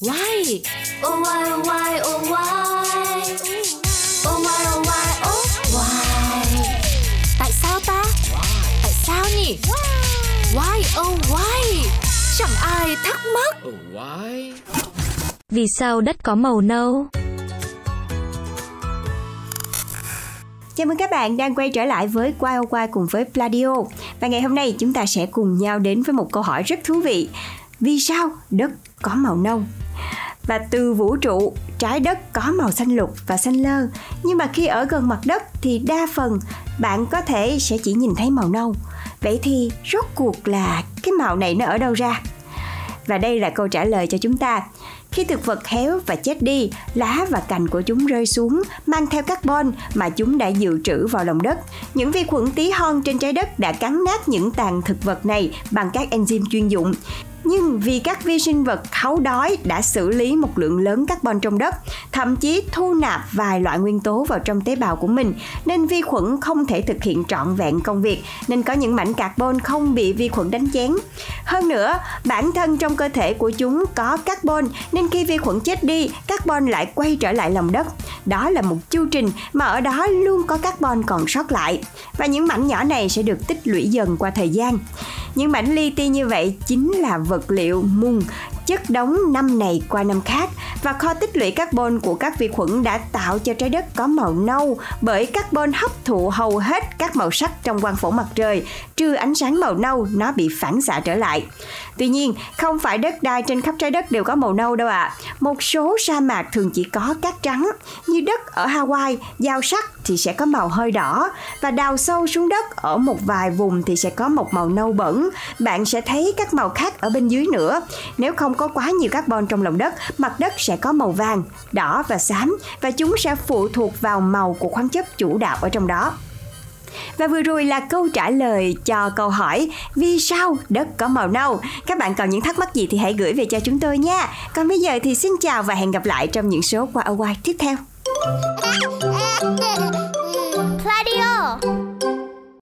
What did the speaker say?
Why? Oh why oh why oh why? Oh why oh why oh why? Tại sao ta? Tại sao nhỉ? Why oh why? Chẳng ai thắc mắc. Oh, why? Vì sao đất có màu nâu? Chào mừng các bạn đang quay trở lại với Quay Quay cùng với Pladio. Và ngày hôm nay chúng ta sẽ cùng nhau đến với một câu hỏi rất thú vị. Vì sao đất có màu nâu? Và từ vũ trụ, trái đất có màu xanh lục và xanh lơ. Nhưng mà khi ở gần mặt đất thì đa phần bạn có thể sẽ chỉ nhìn thấy màu nâu. Vậy thì rốt cuộc là cái màu này nó ở đâu ra? Và đây là câu trả lời cho chúng ta. Khi thực vật héo và chết đi, lá và cành của chúng rơi xuống, mang theo carbon mà chúng đã dự trữ vào lòng đất. Những vi khuẩn tí hon trên trái đất đã cắn nát những tàn thực vật này bằng các enzyme chuyên dụng. Nhưng vì các vi sinh vật khấu đói đã xử lý một lượng lớn carbon trong đất, thậm chí thu nạp vài loại nguyên tố vào trong tế bào của mình, nên vi khuẩn không thể thực hiện trọn vẹn công việc, nên có những mảnh carbon không bị vi khuẩn đánh chén. Hơn nữa, bản thân trong cơ thể của chúng có carbon, nên khi vi khuẩn chết đi, carbon lại quay trở lại lòng đất. Đó là một chu trình mà ở đó luôn có carbon còn sót lại. Và những mảnh nhỏ này sẽ được tích lũy dần qua thời gian. Những mảnh li ti như vậy chính là vật liệu mung chất đóng năm này qua năm khác và kho tích lũy carbon của các vi khuẩn đã tạo cho trái đất có màu nâu bởi carbon hấp thụ hầu hết các màu sắc trong quang phổ mặt trời, trừ ánh sáng màu nâu nó bị phản xạ trở lại. Tuy nhiên, không phải đất đai trên khắp trái đất đều có màu nâu đâu ạ. À. Một số sa mạc thường chỉ có cát trắng, như đất ở Hawaii, giao sắc thì sẽ có màu hơi đỏ và đào sâu xuống đất ở một vài vùng thì sẽ có một màu nâu bẩn. Bạn sẽ thấy các màu khác ở bên dưới nữa. Nếu không có quá nhiều carbon trong lòng đất, mặt đất sẽ có màu vàng, đỏ và xám và chúng sẽ phụ thuộc vào màu của khoáng chất chủ đạo ở trong đó. Và vừa rồi là câu trả lời cho câu hỏi Vì sao đất có màu nâu? Các bạn còn những thắc mắc gì thì hãy gửi về cho chúng tôi nha Còn bây giờ thì xin chào và hẹn gặp lại trong những số qua Away tiếp theo